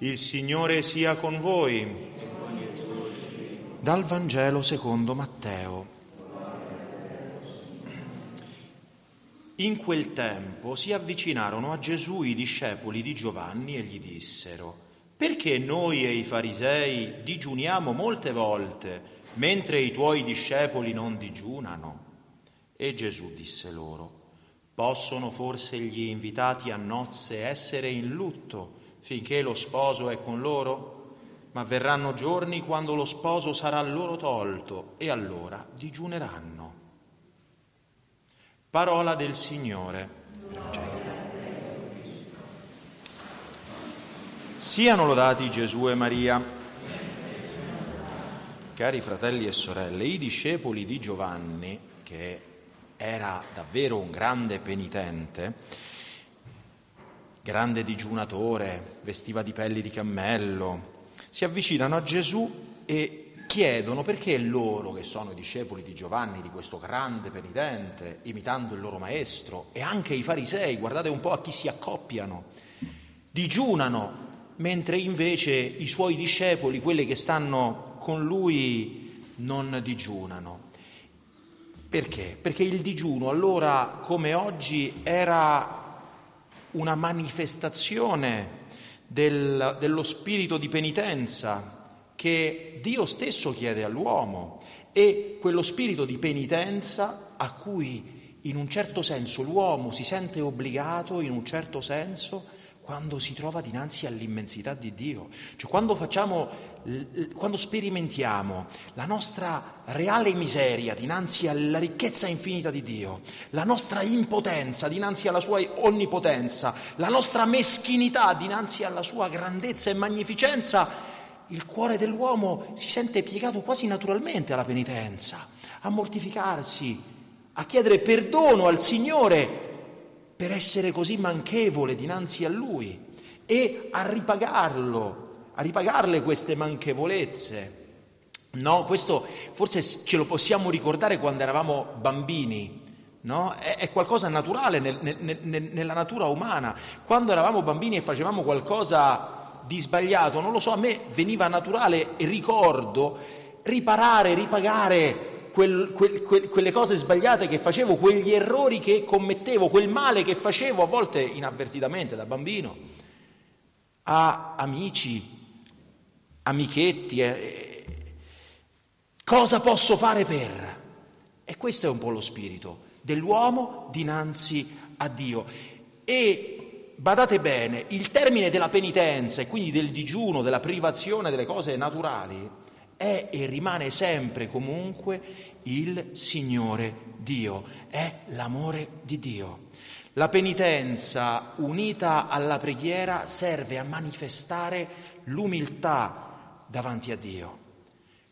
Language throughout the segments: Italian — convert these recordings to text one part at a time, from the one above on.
Il Signore sia con voi. Dal Vangelo secondo Matteo. In quel tempo si avvicinarono a Gesù i discepoli di Giovanni e gli dissero, perché noi e i farisei digiuniamo molte volte, mentre i tuoi discepoli non digiunano? E Gesù disse loro, possono forse gli invitati a nozze essere in lutto? Finché lo sposo è con loro, ma verranno giorni quando lo sposo sarà loro tolto e allora digiuneranno. Parola del Signore. Siano lodati Gesù e Maria. Cari fratelli e sorelle, i discepoli di Giovanni, che era davvero un grande penitente, grande digiunatore, vestiva di pelli di cammello, si avvicinano a Gesù e chiedono perché loro, che sono i discepoli di Giovanni, di questo grande penitente, imitando il loro maestro, e anche i farisei, guardate un po' a chi si accoppiano, digiunano, mentre invece i suoi discepoli, quelli che stanno con lui, non digiunano. Perché? Perché il digiuno allora, come oggi, era una manifestazione del, dello spirito di penitenza che Dio stesso chiede all'uomo e quello spirito di penitenza a cui in un certo senso l'uomo si sente obbligato, in un certo senso, quando si trova dinanzi all'immensità di Dio, cioè quando facciamo, quando sperimentiamo la nostra reale miseria dinanzi alla ricchezza infinita di Dio, la nostra impotenza dinanzi alla sua onnipotenza, la nostra meschinità dinanzi alla sua grandezza e magnificenza, il cuore dell'uomo si sente piegato quasi naturalmente alla penitenza, a mortificarsi, a chiedere perdono al Signore per essere così manchevole dinanzi a Lui e a ripagarlo, a ripagarle queste manchevolezze. No, questo forse ce lo possiamo ricordare quando eravamo bambini, no? È, è qualcosa naturale nel, nel, nel, nella natura umana. Quando eravamo bambini e facevamo qualcosa di sbagliato, non lo so, a me veniva naturale ricordo riparare, ripagare quel, quel, quel, quelle cose sbagliate che facevo, quegli errori che commettevo, quel male che facevo a volte inavvertitamente da bambino, a amici, amichetti. Eh, cosa posso fare per? E questo è un po' lo spirito dell'uomo dinanzi a Dio. E badate bene, il termine della penitenza e quindi del digiuno, della privazione delle cose naturali, è e rimane sempre comunque il Signore Dio, è l'amore di Dio. La penitenza unita alla preghiera serve a manifestare l'umiltà davanti a Dio.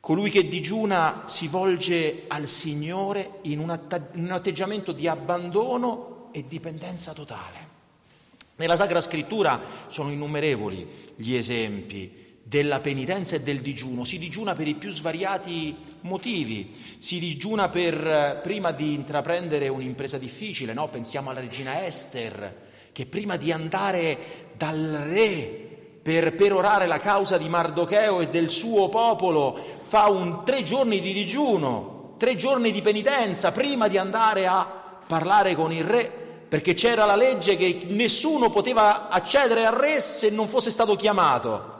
Colui che digiuna si volge al Signore in un, att- in un atteggiamento di abbandono e dipendenza totale. Nella Sacra Scrittura sono innumerevoli gli esempi della penitenza e del digiuno. Si digiuna per i più svariati motivi, si digiuna per, prima di intraprendere un'impresa difficile, no? pensiamo alla regina Esther, che prima di andare dal re per perorare la causa di Mardocheo e del suo popolo fa un tre giorni di digiuno, tre giorni di penitenza prima di andare a parlare con il re, perché c'era la legge che nessuno poteva accedere al re se non fosse stato chiamato.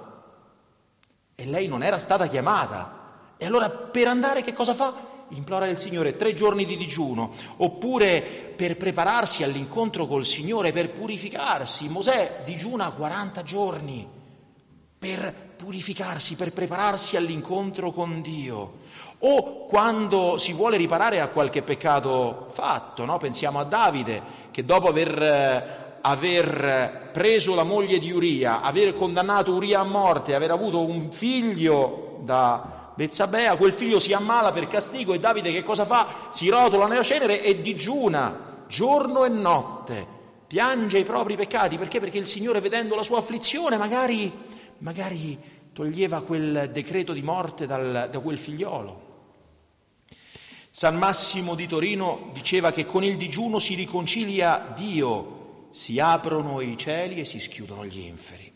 E lei non era stata chiamata. E allora per andare che cosa fa? Implora il Signore tre giorni di digiuno, oppure per prepararsi all'incontro col Signore, per purificarsi. Mosè digiuna 40 giorni per purificarsi, per prepararsi all'incontro con Dio. O quando si vuole riparare a qualche peccato fatto, no? pensiamo a Davide che dopo aver eh, aver preso la moglie di Uria, aver condannato Uria a morte, aver avuto un figlio da Bezzabea, quel figlio si ammala per castigo e Davide che cosa fa? Si rotola nella cenere e digiuna giorno e notte, piange i propri peccati, perché? Perché il Signore vedendo la sua afflizione magari, magari toglieva quel decreto di morte dal, da quel figliolo. San Massimo di Torino diceva che con il digiuno si riconcilia Dio si aprono i cieli e si schiudono gli inferi.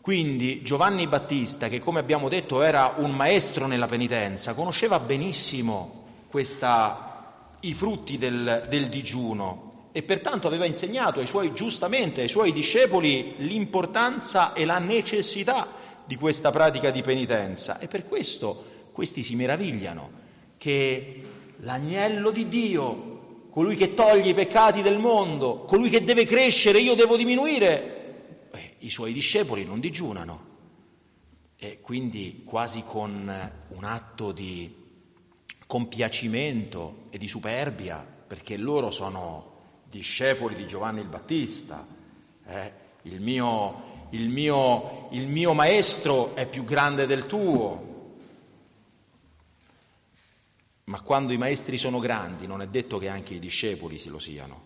Quindi Giovanni Battista, che come abbiamo detto era un maestro nella penitenza, conosceva benissimo questa, i frutti del, del digiuno e pertanto aveva insegnato ai suoi, giustamente ai suoi discepoli l'importanza e la necessità di questa pratica di penitenza. E per questo questi si meravigliano che l'agnello di Dio, colui che toglie i peccati del mondo, colui che deve crescere, io devo diminuire, i suoi discepoli non digiunano. E quindi quasi con un atto di compiacimento e di superbia, perché loro sono discepoli di Giovanni il Battista, eh, il, mio, il, mio, il mio maestro è più grande del tuo, ma quando i maestri sono grandi non è detto che anche i discepoli lo siano.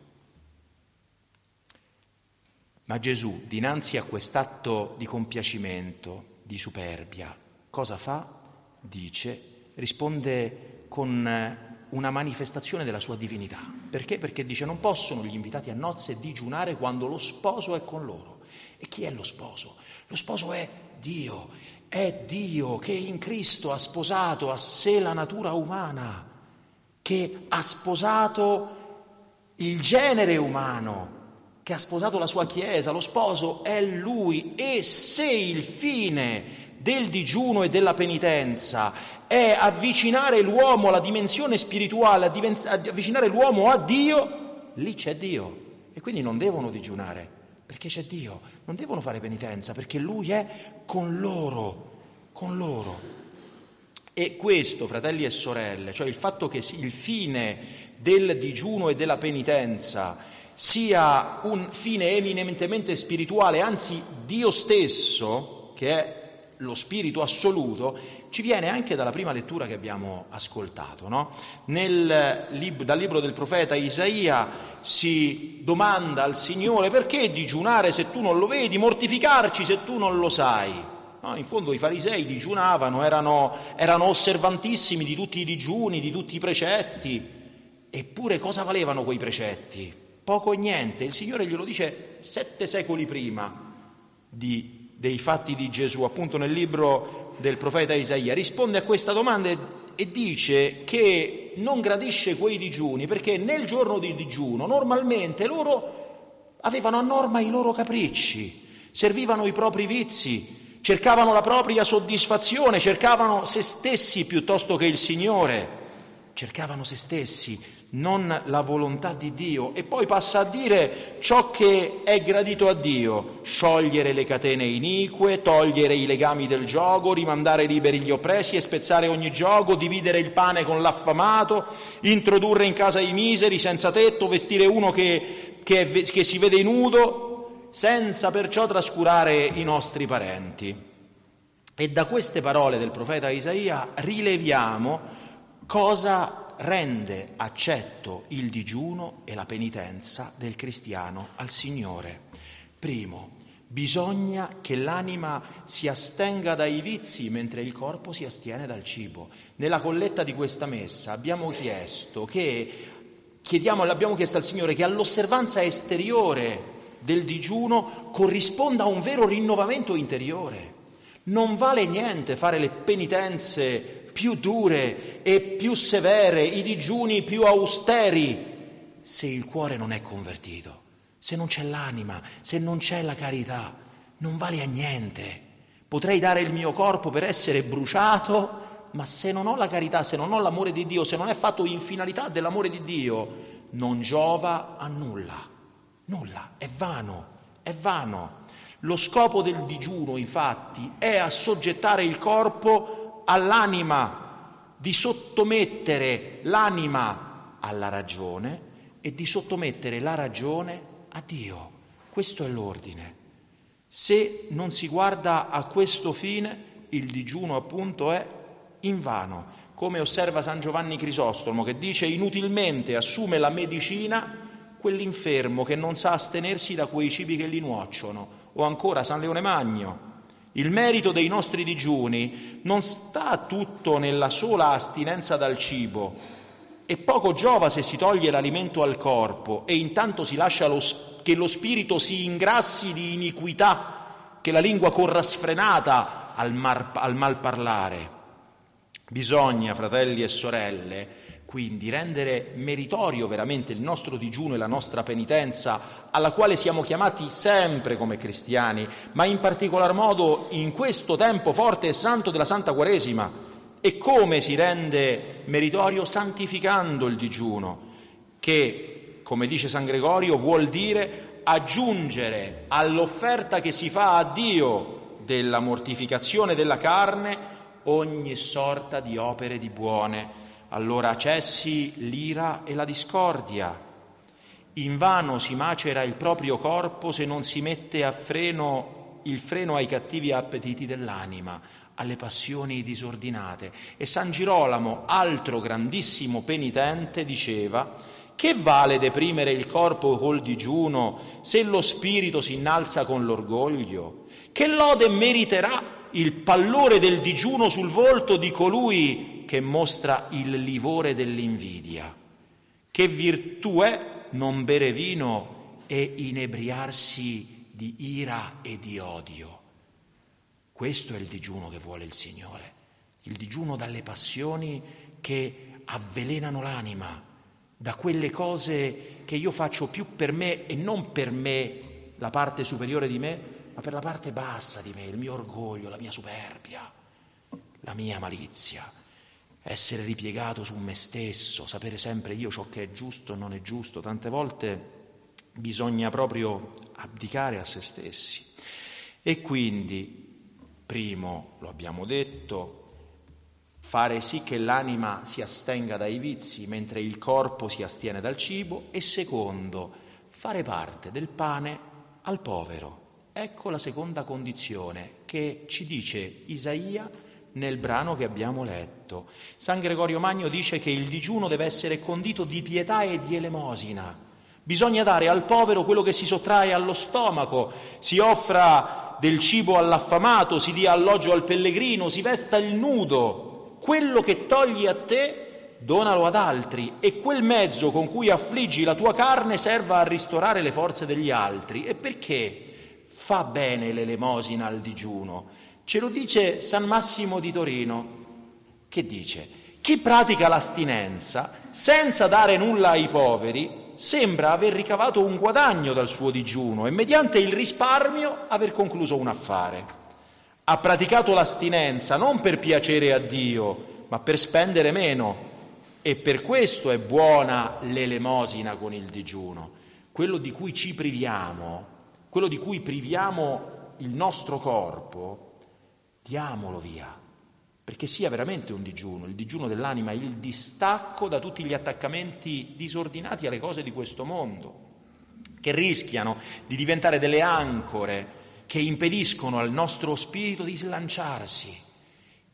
Ma Gesù, dinanzi a quest'atto di compiacimento, di superbia, cosa fa? Dice, risponde con una manifestazione della sua divinità. Perché? Perché dice non possono gli invitati a nozze digiunare quando lo sposo è con loro. E chi è lo sposo? Lo sposo è Dio, è Dio che in Cristo ha sposato a sé la natura umana, che ha sposato il genere umano che ha sposato la sua Chiesa, lo sposo è lui e se il fine del digiuno e della penitenza è avvicinare l'uomo alla dimensione spirituale, avvicinare l'uomo a Dio, lì c'è Dio. E quindi non devono digiunare perché c'è Dio, non devono fare penitenza perché Lui è con loro, con loro. E questo, fratelli e sorelle, cioè il fatto che il fine del digiuno e della penitenza sia un fine eminentemente spirituale, anzi Dio stesso, che è lo spirito assoluto, ci viene anche dalla prima lettura che abbiamo ascoltato. No? Nel, dal libro del profeta Isaia si domanda al Signore perché digiunare se tu non lo vedi, mortificarci se tu non lo sai. No, in fondo i farisei digiunavano, erano, erano osservantissimi di tutti i digiuni, di tutti i precetti, eppure cosa valevano quei precetti? poco e niente. Il Signore glielo dice sette secoli prima di, dei fatti di Gesù, appunto nel libro del profeta Isaia. Risponde a questa domanda e dice che non gradisce quei digiuni perché nel giorno di digiuno normalmente loro avevano a norma i loro capricci, servivano i propri vizi, cercavano la propria soddisfazione, cercavano se stessi piuttosto che il Signore, cercavano se stessi, non la volontà di Dio. E poi passa a dire ciò che è gradito a Dio, sciogliere le catene inique, togliere i legami del gioco, rimandare liberi gli oppressi e spezzare ogni gioco, dividere il pane con l'affamato, introdurre in casa i miseri senza tetto, vestire uno che, che, che si vede nudo, senza perciò trascurare i nostri parenti. E da queste parole del profeta Isaia rileviamo cosa rende accetto il digiuno e la penitenza del cristiano al Signore. Primo, bisogna che l'anima si astenga dai vizi mentre il corpo si astiene dal cibo. Nella colletta di questa messa abbiamo chiesto che chiediamo, l'abbiamo chiesto al Signore che all'osservanza esteriore del digiuno corrisponda un vero rinnovamento interiore. Non vale niente fare le penitenze più dure e più severe, i digiuni più austeri, se il cuore non è convertito, se non c'è l'anima, se non c'è la carità, non vale a niente. Potrei dare il mio corpo per essere bruciato, ma se non ho la carità, se non ho l'amore di Dio, se non è fatto in finalità dell'amore di Dio, non giova a nulla. Nulla, è vano, è vano. Lo scopo del digiuno, infatti, è assoggettare il corpo all'anima, di sottomettere l'anima alla ragione e di sottomettere la ragione a Dio. Questo è l'ordine. Se non si guarda a questo fine, il digiuno appunto è invano, come osserva San Giovanni Crisostomo che dice inutilmente assume la medicina quell'infermo che non sa astenersi da quei cibi che gli nuociono, o ancora San Leone Magno, il merito dei nostri digiuni non sta tutto nella sola astinenza dal cibo e poco giova se si toglie l'alimento al corpo e intanto si lascia lo, che lo spirito si ingrassi di iniquità che la lingua corra sfrenata al, mar, al mal parlare. Bisogna, fratelli e sorelle, quindi rendere meritorio veramente il nostro digiuno e la nostra penitenza, alla quale siamo chiamati sempre come cristiani, ma in particolar modo in questo tempo forte e santo della Santa Quaresima. E come si rende meritorio? Santificando il digiuno, che, come dice San Gregorio, vuol dire aggiungere all'offerta che si fa a Dio della mortificazione della carne ogni sorta di opere di buone allora cessi l'ira e la discordia. In vano si macera il proprio corpo se non si mette a freno il freno ai cattivi appetiti dell'anima, alle passioni disordinate. E San Girolamo, altro grandissimo penitente, diceva che vale deprimere il corpo col digiuno se lo spirito si innalza con l'orgoglio? Che lode meriterà il pallore del digiuno sul volto di colui che mostra il livore dell'invidia. Che virtù è non bere vino e inebriarsi di ira e di odio? Questo è il digiuno che vuole il Signore, il digiuno dalle passioni che avvelenano l'anima, da quelle cose che io faccio più per me e non per me, la parte superiore di me, ma per la parte bassa di me, il mio orgoglio, la mia superbia, la mia malizia essere ripiegato su me stesso, sapere sempre io ciò che è giusto e non è giusto. Tante volte bisogna proprio abdicare a se stessi. E quindi, primo, lo abbiamo detto, fare sì che l'anima si astenga dai vizi mentre il corpo si astiene dal cibo e secondo, fare parte del pane al povero. Ecco la seconda condizione che ci dice Isaia nel brano che abbiamo letto. San Gregorio Magno dice che il digiuno deve essere condito di pietà e di elemosina. Bisogna dare al povero quello che si sottrae allo stomaco, si offra del cibo all'affamato, si dia alloggio al pellegrino, si vesta il nudo. Quello che togli a te, donalo ad altri e quel mezzo con cui affliggi la tua carne serva a ristorare le forze degli altri. E perché fa bene l'elemosina al digiuno? Ce lo dice San Massimo di Torino, che dice, chi pratica l'astinenza senza dare nulla ai poveri sembra aver ricavato un guadagno dal suo digiuno e mediante il risparmio aver concluso un affare. Ha praticato l'astinenza non per piacere a Dio, ma per spendere meno e per questo è buona l'elemosina con il digiuno. Quello di cui ci priviamo, quello di cui priviamo il nostro corpo, diamolo via, perché sia veramente un digiuno, il digiuno dell'anima, il distacco da tutti gli attaccamenti disordinati alle cose di questo mondo, che rischiano di diventare delle ancore che impediscono al nostro spirito di slanciarsi.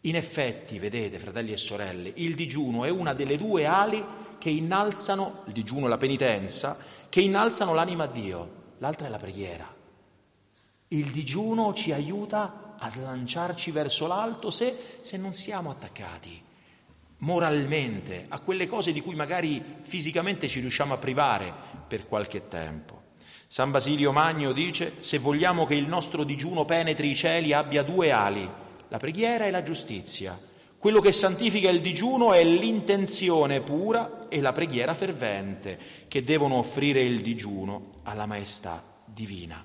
In effetti, vedete, fratelli e sorelle, il digiuno è una delle due ali che innalzano, il digiuno e la penitenza, che innalzano l'anima a Dio, l'altra è la preghiera. Il digiuno ci aiuta a slanciarci verso l'alto se, se non siamo attaccati moralmente a quelle cose di cui magari fisicamente ci riusciamo a privare per qualche tempo. San Basilio Magno dice, se vogliamo che il nostro digiuno penetri i cieli abbia due ali, la preghiera e la giustizia. Quello che santifica il digiuno è l'intenzione pura e la preghiera fervente che devono offrire il digiuno alla maestà divina.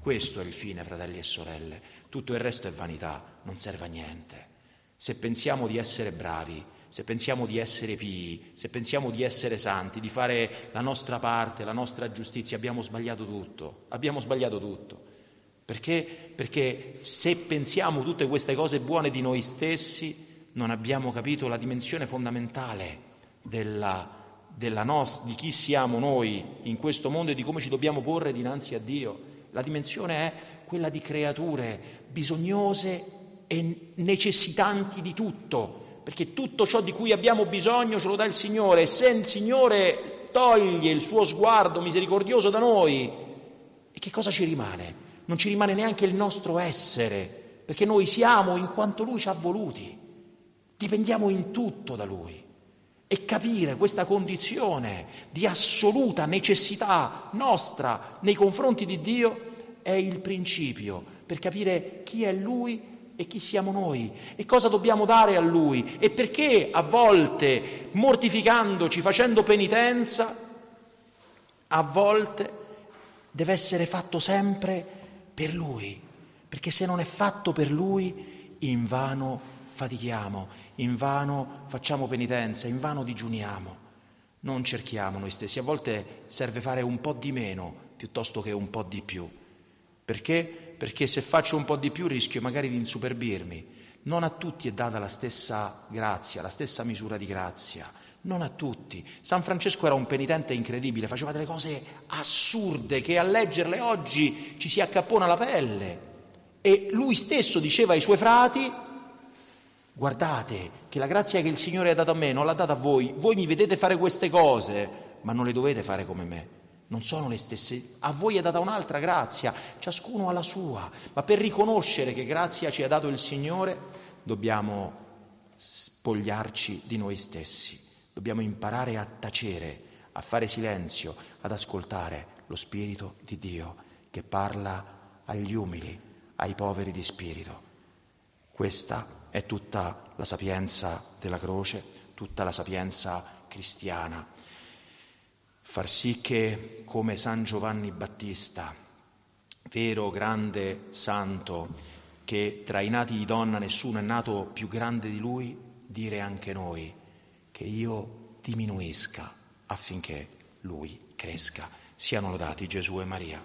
Questo è il fine, fratelli e sorelle. Tutto il resto è vanità, non serve a niente. Se pensiamo di essere bravi, se pensiamo di essere pii, se pensiamo di essere santi, di fare la nostra parte, la nostra giustizia, abbiamo sbagliato tutto. Abbiamo sbagliato tutto. Perché? Perché se pensiamo tutte queste cose buone di noi stessi, non abbiamo capito la dimensione fondamentale della, della nos, di chi siamo noi in questo mondo e di come ci dobbiamo porre dinanzi a Dio. La dimensione è quella di creature bisognose e necessitanti di tutto, perché tutto ciò di cui abbiamo bisogno ce lo dà il Signore e se il Signore toglie il suo sguardo misericordioso da noi, e che cosa ci rimane? Non ci rimane neanche il nostro essere, perché noi siamo in quanto Lui ci ha voluti, dipendiamo in tutto da Lui. E capire questa condizione di assoluta necessità nostra nei confronti di Dio è il principio per capire chi è Lui e chi siamo noi. E cosa dobbiamo dare a Lui? E perché a volte mortificandoci, facendo penitenza, a volte deve essere fatto sempre per Lui, perché se non è fatto per Lui, invano fatichiamo, invano facciamo penitenza, invano digiuniamo. Non cerchiamo noi stessi, a volte serve fare un po' di meno piuttosto che un po' di più. Perché? Perché se faccio un po' di più rischio magari di insuperbirmi. Non a tutti è data la stessa grazia, la stessa misura di grazia. Non a tutti. San Francesco era un penitente incredibile, faceva delle cose assurde che a leggerle oggi ci si accappona la pelle. E lui stesso diceva ai suoi frati, guardate che la grazia che il Signore ha dato a me non l'ha data a voi, voi mi vedete fare queste cose, ma non le dovete fare come me. Non sono le stesse, a voi è data un'altra grazia, ciascuno ha la sua, ma per riconoscere che grazia ci ha dato il Signore dobbiamo spogliarci di noi stessi, dobbiamo imparare a tacere, a fare silenzio, ad ascoltare lo Spirito di Dio che parla agli umili, ai poveri di spirito. Questa è tutta la sapienza della croce, tutta la sapienza cristiana. Far sì che, come San Giovanni Battista, vero grande santo, che tra i nati di donna nessuno è nato più grande di lui, dire anche noi che io diminuisca affinché lui cresca. Siano lodati Gesù e Maria.